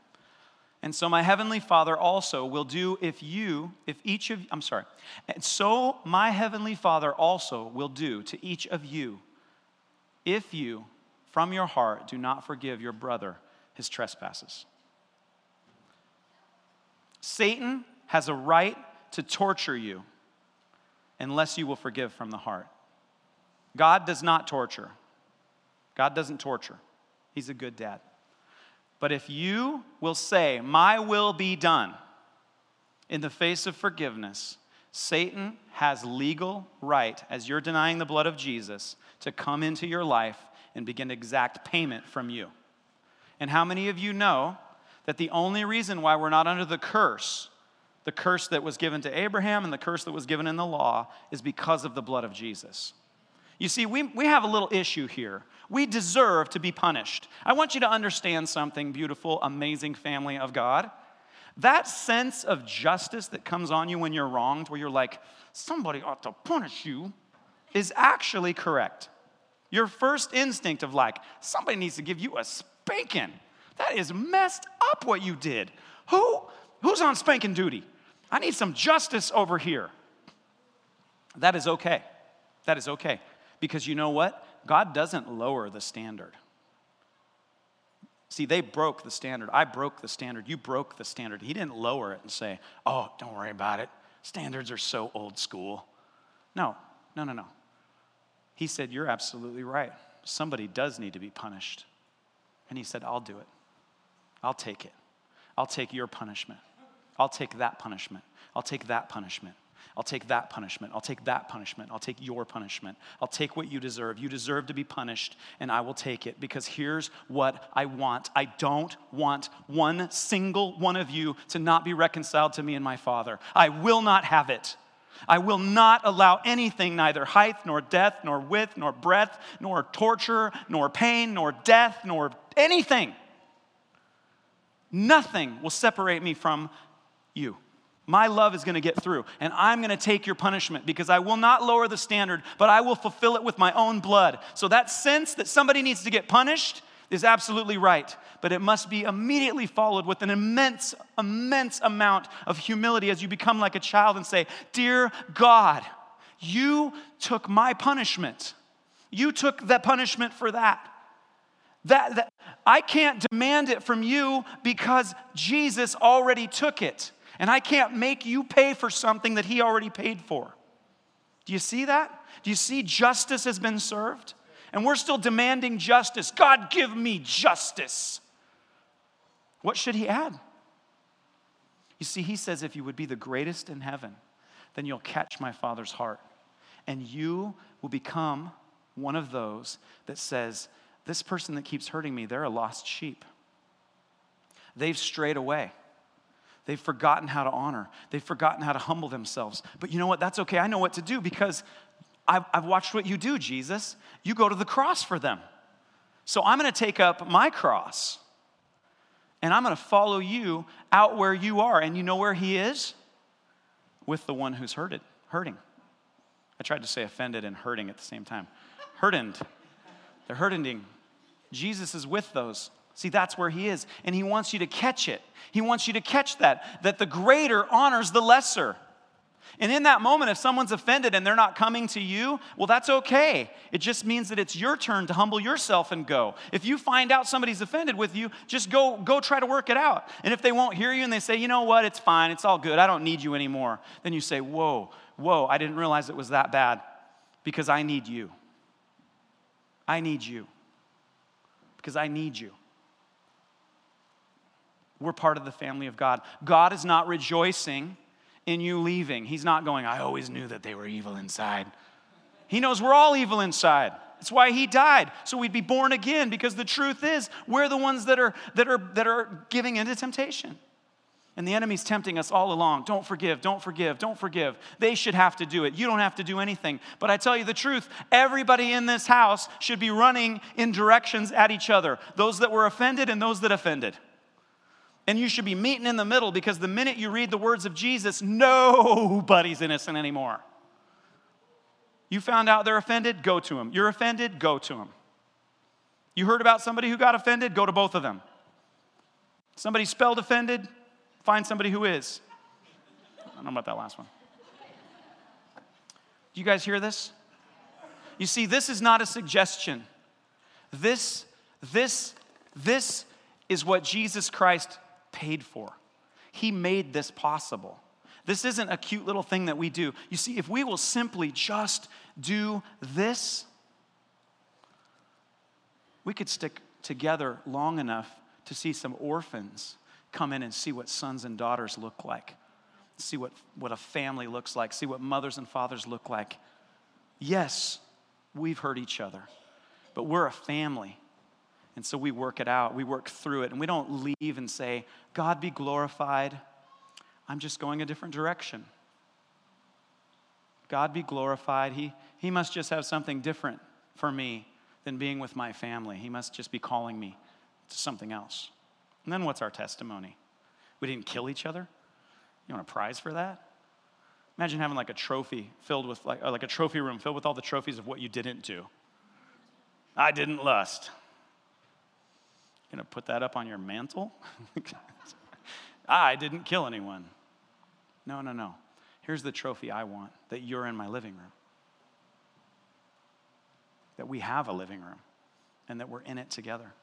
S1: And so my heavenly Father also will do if you, if each of I'm sorry. And so my heavenly Father also will do to each of you if you from your heart do not forgive your brother his trespasses. Satan has a right to torture you unless you will forgive from the heart. God does not torture. God doesn't torture. He's a good dad. But if you will say, My will be done in the face of forgiveness, Satan has legal right, as you're denying the blood of Jesus, to come into your life and begin to exact payment from you. And how many of you know that the only reason why we're not under the curse, the curse that was given to Abraham and the curse that was given in the law, is because of the blood of Jesus? You see, we, we have a little issue here. We deserve to be punished. I want you to understand something, beautiful, amazing family of God. That sense of justice that comes on you when you're wronged, where you're like, somebody ought to punish you, is actually correct. Your first instinct of like, somebody needs to give you a spanking. That is messed up what you did. Who, who's on spanking duty? I need some justice over here. That is okay. That is okay. Because you know what? God doesn't lower the standard. See, they broke the standard. I broke the standard. You broke the standard. He didn't lower it and say, oh, don't worry about it. Standards are so old school. No, no, no, no. He said, You're absolutely right. Somebody does need to be punished. And he said, I'll do it. I'll take it. I'll take your punishment. I'll take that punishment. I'll take that punishment. I'll take that punishment. I'll take that punishment. I'll take your punishment. I'll take what you deserve. You deserve to be punished, and I will take it because here's what I want. I don't want one single one of you to not be reconciled to me and my Father. I will not have it. I will not allow anything, neither height, nor depth, nor width, nor breadth, nor torture, nor pain, nor death, nor anything. Nothing will separate me from you. My love is going to get through, and I'm going to take your punishment because I will not lower the standard, but I will fulfill it with my own blood. So, that sense that somebody needs to get punished is absolutely right, but it must be immediately followed with an immense, immense amount of humility as you become like a child and say, Dear God, you took my punishment. You took that punishment for that. That, that I can't demand it from you because Jesus already took it. And I can't make you pay for something that he already paid for. Do you see that? Do you see justice has been served? And we're still demanding justice. God, give me justice. What should he add? You see, he says, if you would be the greatest in heaven, then you'll catch my Father's heart. And you will become one of those that says, This person that keeps hurting me, they're a lost sheep. They've strayed away. They've forgotten how to honor. They've forgotten how to humble themselves. But you know what? That's okay. I know what to do because I've, I've watched what you do, Jesus. You go to the cross for them. So I'm going to take up my cross and I'm going to follow you out where you are. And you know where he is? With the one who's hurted, hurting. I tried to say offended and hurting at the same time. Hurtened. They're hurting. Jesus is with those. See, that's where he is. And he wants you to catch it. He wants you to catch that, that the greater honors the lesser. And in that moment, if someone's offended and they're not coming to you, well, that's okay. It just means that it's your turn to humble yourself and go. If you find out somebody's offended with you, just go, go try to work it out. And if they won't hear you and they say, you know what, it's fine, it's all good, I don't need you anymore, then you say, whoa, whoa, I didn't realize it was that bad because I need you. I need you because I need you. We're part of the family of God. God is not rejoicing in you leaving. He's not going, I always knew that they were evil inside. He knows we're all evil inside. That's why he died, so we'd be born again, because the truth is, we're the ones that are, that are, that are giving into temptation. And the enemy's tempting us all along. Don't forgive, don't forgive, don't forgive. They should have to do it. You don't have to do anything. But I tell you the truth, everybody in this house should be running in directions at each other those that were offended and those that offended. And you should be meeting in the middle because the minute you read the words of Jesus, nobody's innocent anymore. You found out they're offended, go to them. You're offended, go to them. You heard about somebody who got offended, go to both of them. Somebody spelled offended, find somebody who is. I don't know about that last one. Do you guys hear this? You see, this is not a suggestion. This, this, this is what Jesus Christ paid for. He made this possible. This isn't a cute little thing that we do. You see, if we will simply just do this, we could stick together long enough to see some orphans come in and see what sons and daughters look like, see what, what a family looks like, see what mothers and fathers look like. Yes, we've hurt each other, but we're a family. And so we work it out, we work through it, and we don't leave and say, God be glorified. I'm just going a different direction. God be glorified. He, he must just have something different for me than being with my family. He must just be calling me to something else. And then what's our testimony? We didn't kill each other? You want a prize for that? Imagine having like a trophy filled with, like, like a trophy room filled with all the trophies of what you didn't do. I didn't lust. You gonna put that up on your mantle? *laughs* I didn't kill anyone. No, no, no. Here's the trophy I want that you're in my living room that we have a living room and that we're in it together.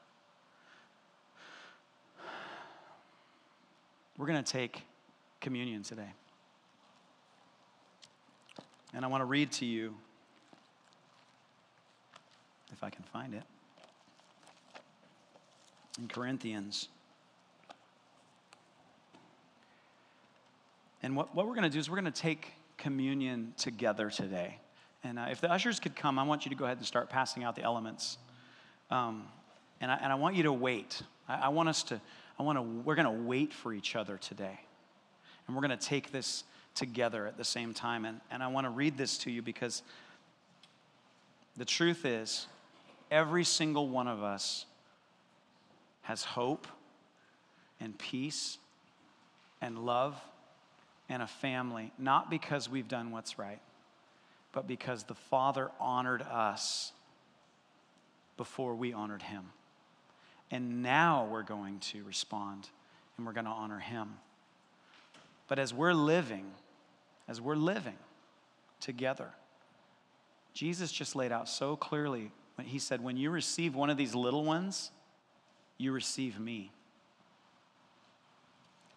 S1: We're going to take communion today. And I want to read to you, if I can find it, in Corinthians. And what, what we're going to do is we're going to take communion together today. And uh, if the ushers could come, I want you to go ahead and start passing out the elements. Um, and, I, and I want you to wait. I, I want us to, I want to, we're going to wait for each other today. And we're going to take this together at the same time. And, and I want to read this to you because the truth is, every single one of us has hope and peace and love and a family, not because we've done what's right, but because the Father honored us before we honored him. And now we're going to respond and we're going to honor him. But as we're living, as we're living together, Jesus just laid out so clearly when he said, When you receive one of these little ones, you receive me.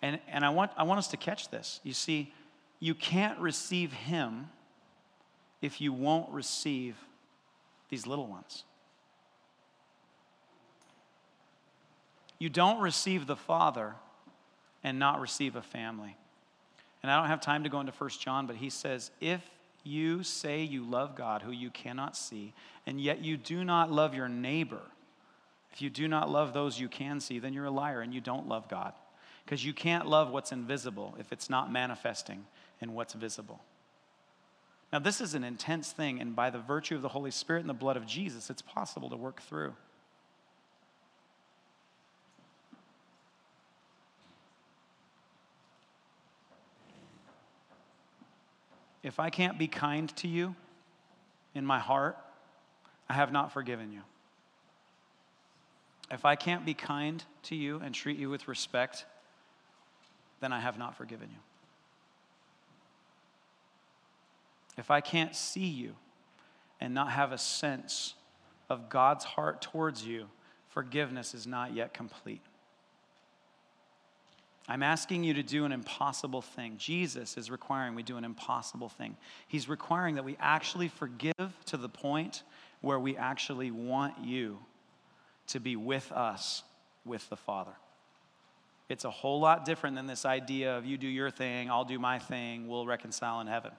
S1: And, and I, want, I want us to catch this. You see, you can't receive him if you won't receive these little ones. You don't receive the Father and not receive a family. And I don't have time to go into First John, but he says, if you say you love God, who you cannot see, and yet you do not love your neighbor, if you do not love those you can see, then you're a liar and you don't love God. Because you can't love what's invisible if it's not manifesting in what's visible. Now, this is an intense thing, and by the virtue of the Holy Spirit and the blood of Jesus, it's possible to work through. If I can't be kind to you in my heart, I have not forgiven you. If I can't be kind to you and treat you with respect, then I have not forgiven you. if I can't see you and not have a sense of God's heart towards you, forgiveness is not yet complete. I'm asking you to do an impossible thing. Jesus is requiring we do an impossible thing. He's requiring that we actually forgive to the point where we actually want you to be with us, with the Father. It's a whole lot different than this idea of you do your thing, I'll do my thing, we'll reconcile in heaven.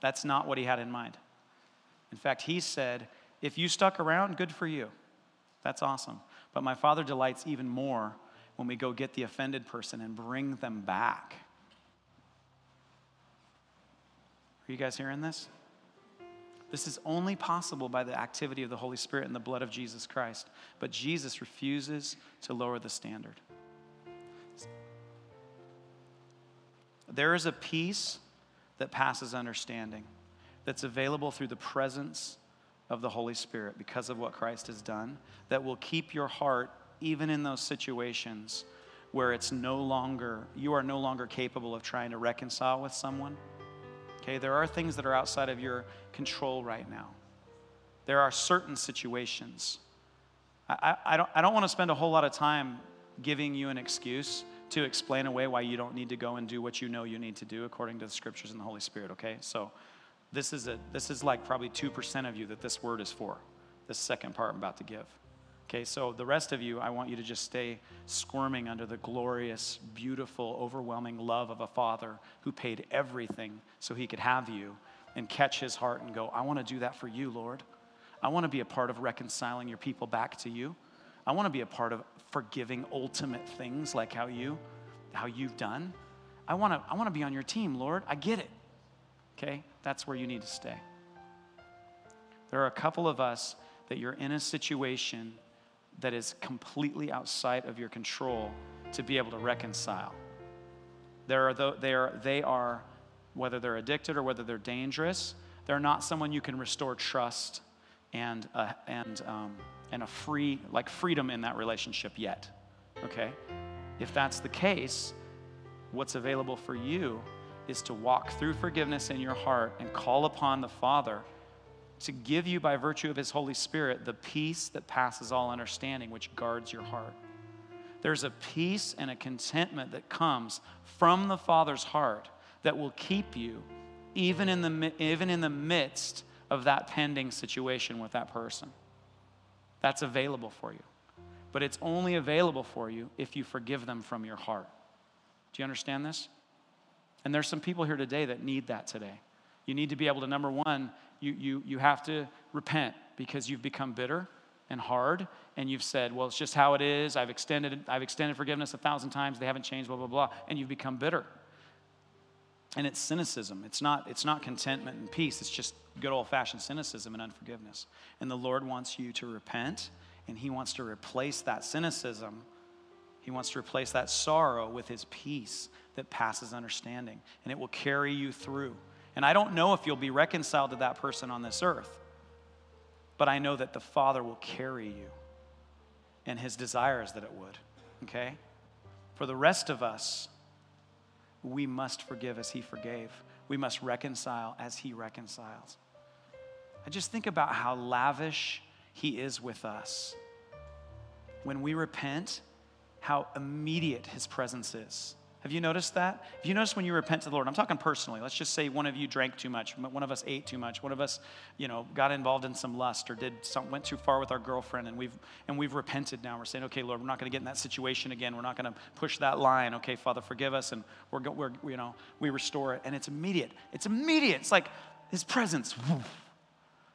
S1: That's not what he had in mind. In fact, he said, if you stuck around, good for you. That's awesome. But my father delights even more when we go get the offended person and bring them back. Are you guys hearing this? This is only possible by the activity of the Holy Spirit and the blood of Jesus Christ. But Jesus refuses to lower the standard. There is a peace that passes understanding, that's available through the presence of the Holy Spirit because of what Christ has done, that will keep your heart even in those situations where it's no longer, you are no longer capable of trying to reconcile with someone. Okay, there are things that are outside of your control right now. There are certain situations. I, I, I don't, I don't want to spend a whole lot of time giving you an excuse to explain away why you don't need to go and do what you know you need to do according to the scriptures and the Holy Spirit, okay? So this is a this is like probably 2% of you that this word is for. This second part I'm about to give. Okay, so the rest of you, I want you to just stay squirming under the glorious, beautiful, overwhelming love of a father who paid everything so he could have you and catch his heart and go, I want to do that for you, Lord. I want to be a part of reconciling your people back to you. I want to be a part of forgiving ultimate things like how you how you've done. I want to I want to be on your team, Lord. I get it. Okay? That's where you need to stay. There are a couple of us that you're in a situation that is completely outside of your control to be able to reconcile. There are the, they, are, they are, whether they're addicted or whether they're dangerous, they're not someone you can restore trust and, uh, and, um, and a free, like freedom in that relationship yet. Okay? If that's the case, what's available for you is to walk through forgiveness in your heart and call upon the Father to give you, by virtue of His Holy Spirit, the peace that passes all understanding, which guards your heart. There's a peace and a contentment that comes from the Father's heart that will keep you even in the, even in the midst of that pending situation with that person. That's available for you. But it's only available for you if you forgive them from your heart. Do you understand this? And there's some people here today that need that today. You need to be able to, number one, you, you, you have to repent because you've become bitter and hard and you've said well it's just how it is. I've extended i've extended forgiveness a thousand times. They haven't changed blah blah blah and you've become bitter. And it's cynicism. It's not it's not contentment and peace. It's just good old-fashioned cynicism and unforgiveness. And the lord wants you to repent and he wants to replace that cynicism. He wants to replace that sorrow with his peace that passes understanding and it will carry you through and I don't know if you'll be reconciled to that person on this earth, but I know that the Father will carry you, and his desire is that it would. Okay? For the rest of us, we must forgive as he forgave. We must reconcile as he reconciles. I just think about how lavish he is with us. When we repent, how immediate his presence is. Have you noticed that? Have you noticed when you repent to the Lord? I'm talking personally. Let's just say one of you drank too much, one of us ate too much, one of us, you know, got involved in some lust or did some, went too far with our girlfriend, and we've and we've repented now. We're saying, okay, Lord, we're not going to get in that situation again. We're not going to push that line. Okay, Father, forgive us, and we're, we're you know we restore it, and it's immediate. It's immediate. It's like His presence.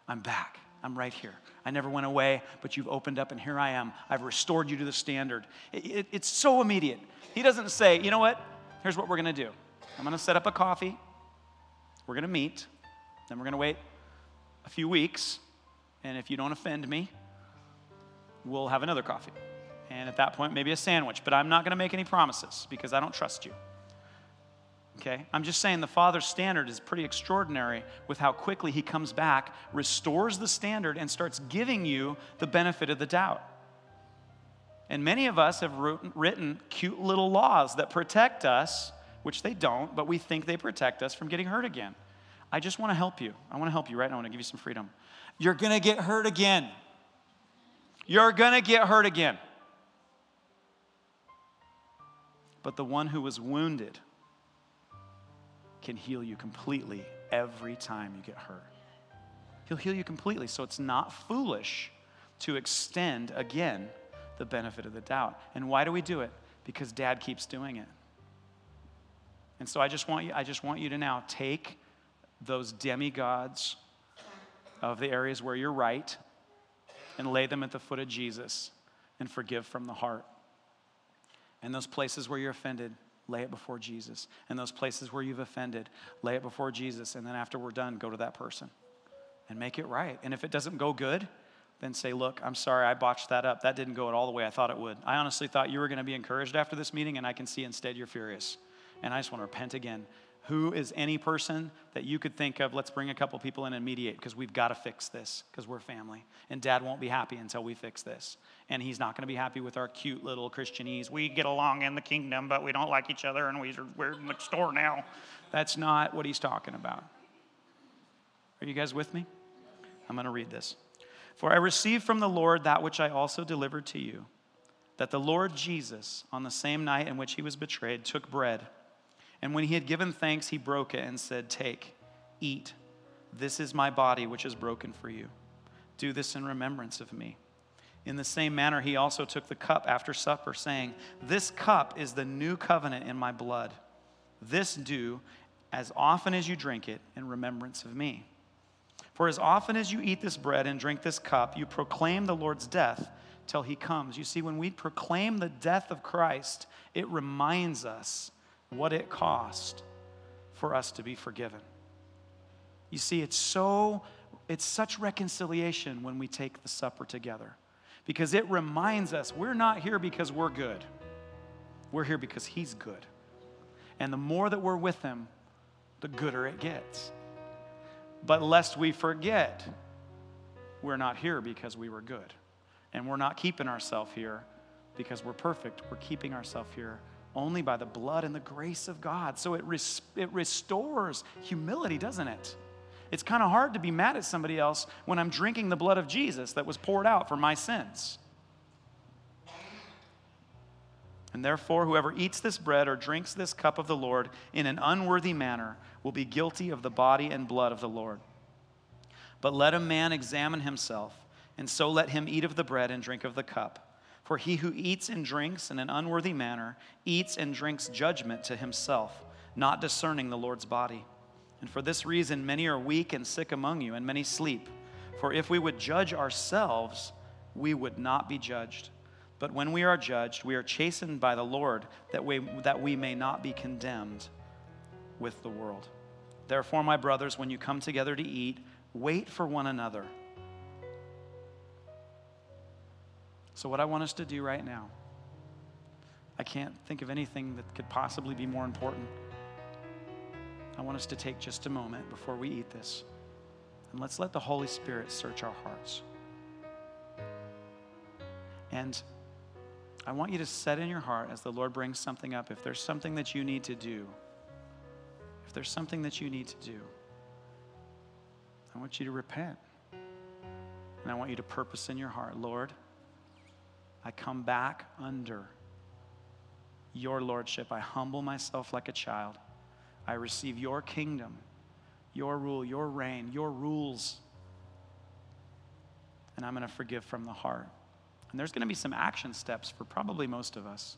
S1: I'm back. I'm right here. I never went away, but you've opened up, and here I am. I've restored you to the standard. It, it, it's so immediate. He doesn't say, you know what? Here's what we're going to do I'm going to set up a coffee. We're going to meet. Then we're going to wait a few weeks. And if you don't offend me, we'll have another coffee. And at that point, maybe a sandwich. But I'm not going to make any promises because I don't trust you. Okay? I'm just saying the Father's standard is pretty extraordinary with how quickly He comes back, restores the standard, and starts giving you the benefit of the doubt. And many of us have written cute little laws that protect us, which they don't, but we think they protect us from getting hurt again. I just want to help you. I want to help you right now. I want to give you some freedom. You're going to get hurt again. You're going to get hurt again. But the one who was wounded can heal you completely every time you get hurt. He'll heal you completely. So it's not foolish to extend again the benefit of the doubt. And why do we do it? Because dad keeps doing it. And so I just want you, I just want you to now take those demigods of the areas where you're right and lay them at the foot of Jesus and forgive from the heart. And those places where you're offended, lay it before Jesus. And those places where you've offended, lay it before Jesus. And then after we're done, go to that person and make it right. And if it doesn't go good, then say, Look, I'm sorry, I botched that up. That didn't go at all the way I thought it would. I honestly thought you were going to be encouraged after this meeting, and I can see instead you're furious. And I just want to repent again. Who is any person that you could think of? Let's bring a couple people in and mediate because we've got to fix this because we're family. And dad won't be happy until we fix this. And he's not going to be happy with our cute little Christianese. We get along in the kingdom, but we don't like each other and we're in the store now. That's not what he's talking about. Are you guys with me? I'm going to read this. For I received from the Lord that which I also delivered to you that the Lord Jesus, on the same night in which he was betrayed, took bread. And when he had given thanks, he broke it and said, Take, eat. This is my body, which is broken for you. Do this in remembrance of me. In the same manner, he also took the cup after supper, saying, This cup is the new covenant in my blood. This do as often as you drink it in remembrance of me. For as often as you eat this bread and drink this cup, you proclaim the Lord's death till he comes. You see, when we proclaim the death of Christ, it reminds us what it cost for us to be forgiven. You see, it's so it's such reconciliation when we take the supper together because it reminds us we're not here because we're good. We're here because he's good. And the more that we're with him, the gooder it gets. But lest we forget, we're not here because we were good. And we're not keeping ourselves here because we're perfect. We're keeping ourselves here only by the blood and the grace of God. So it, res- it restores humility, doesn't it? It's kind of hard to be mad at somebody else when I'm drinking the blood of Jesus that was poured out for my sins. And therefore, whoever eats this bread or drinks this cup of the Lord in an unworthy manner will be guilty of the body and blood of the Lord. But let a man examine himself, and so let him eat of the bread and drink of the cup. For he who eats and drinks in an unworthy manner eats and drinks judgment to himself, not discerning the Lord's body. And for this reason, many are weak and sick among you, and many sleep. For if we would judge ourselves, we would not be judged. But when we are judged, we are chastened by the Lord that we, that we may not be condemned with the world. Therefore, my brothers, when you come together to eat, wait for one another. So, what I want us to do right now, I can't think of anything that could possibly be more important. I want us to take just a moment before we eat this, and let's let the Holy Spirit search our hearts. And I want you to set in your heart as the Lord brings something up, if there's something that you need to do, if there's something that you need to do, I want you to repent. And I want you to purpose in your heart, Lord, I come back under your lordship. I humble myself like a child. I receive your kingdom, your rule, your reign, your rules. And I'm going to forgive from the heart. And there's going to be some action steps for probably most of us.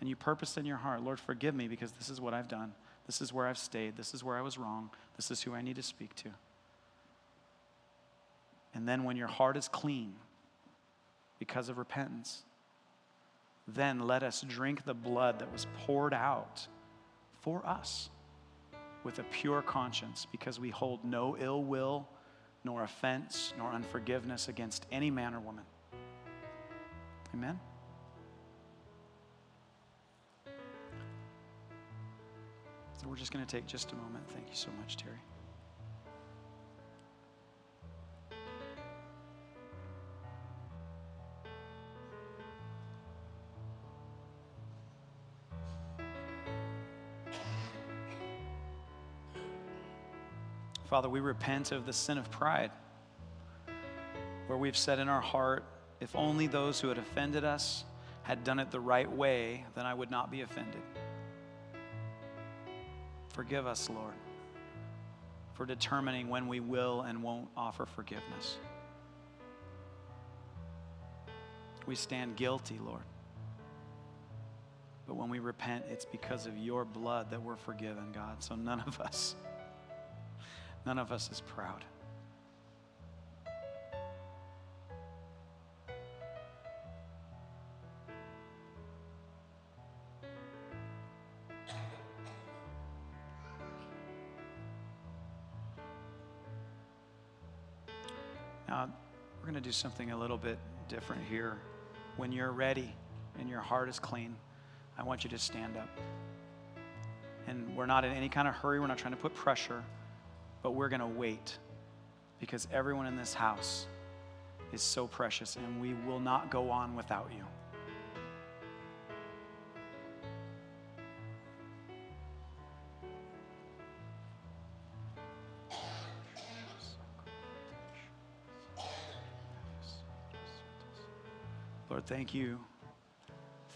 S1: And you purpose in your heart, Lord, forgive me because this is what I've done. This is where I've stayed. This is where I was wrong. This is who I need to speak to. And then when your heart is clean because of repentance, then let us drink the blood that was poured out for us with a pure conscience because we hold no ill will, nor offense, nor unforgiveness against any man or woman. Amen? So we're just going to take just a moment. Thank you so much, Terry. Father, we repent of the sin of pride, where we've said in our heart, if only those who had offended us had done it the right way, then I would not be offended. Forgive us, Lord, for determining when we will and won't offer forgiveness. We stand guilty, Lord. But when we repent, it's because of your blood that we're forgiven, God. So none of us, none of us is proud. Now, we're going to do something a little bit different here. When you're ready and your heart is clean, I want you to stand up. And we're not in any kind of hurry, we're not trying to put pressure, but we're going to wait because everyone in this house is so precious and we will not go on without you. Lord, thank you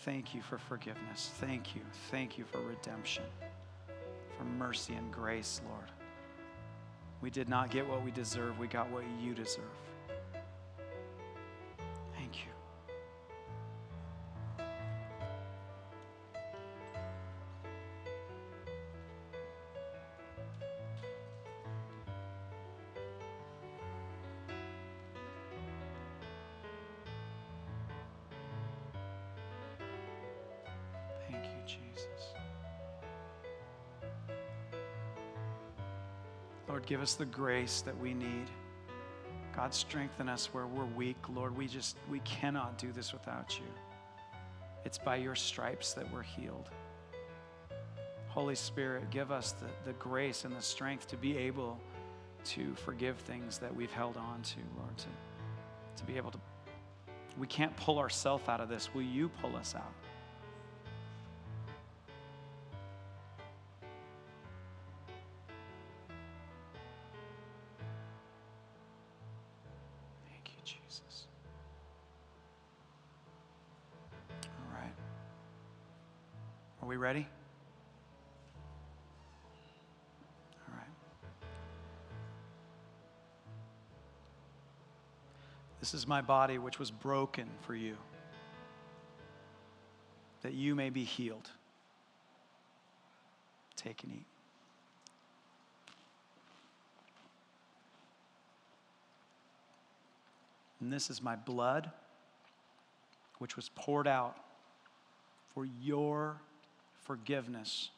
S1: thank you for forgiveness. Thank you. Thank you for redemption, for mercy and grace, Lord. We did not get what we deserve, we got what you deserve. Give us the grace that we need. God, strengthen us where we're weak. Lord, we just, we cannot do this without you. It's by your stripes that we're healed. Holy Spirit, give us the, the grace and the strength to be able to forgive things that we've held on to, Lord, to, to be able to. We can't pull ourselves out of this. Will you pull us out? Are we ready? All right. This is my body, which was broken for you, that you may be healed. Take and eat. And this is my blood, which was poured out for your forgiveness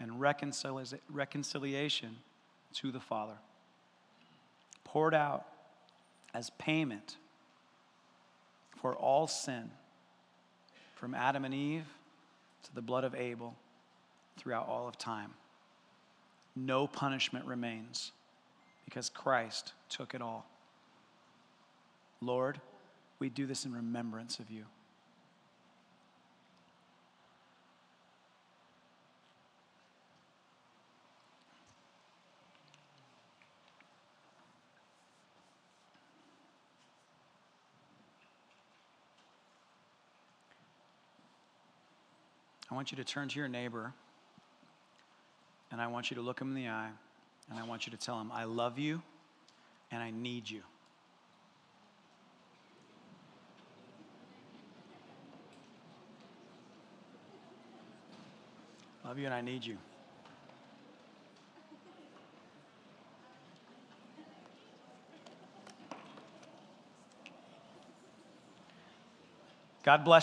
S1: and reconcilia- reconciliation to the Father. Poured out as payment for all sin from Adam and Eve to the blood of Abel throughout all of time. No punishment remains because Christ took it all. Lord, we do this in remembrance of you. I want you to turn to your neighbor and I want you to look him in the eye and I want you to tell him, I love you and I need you. Love you and I need you. God bless.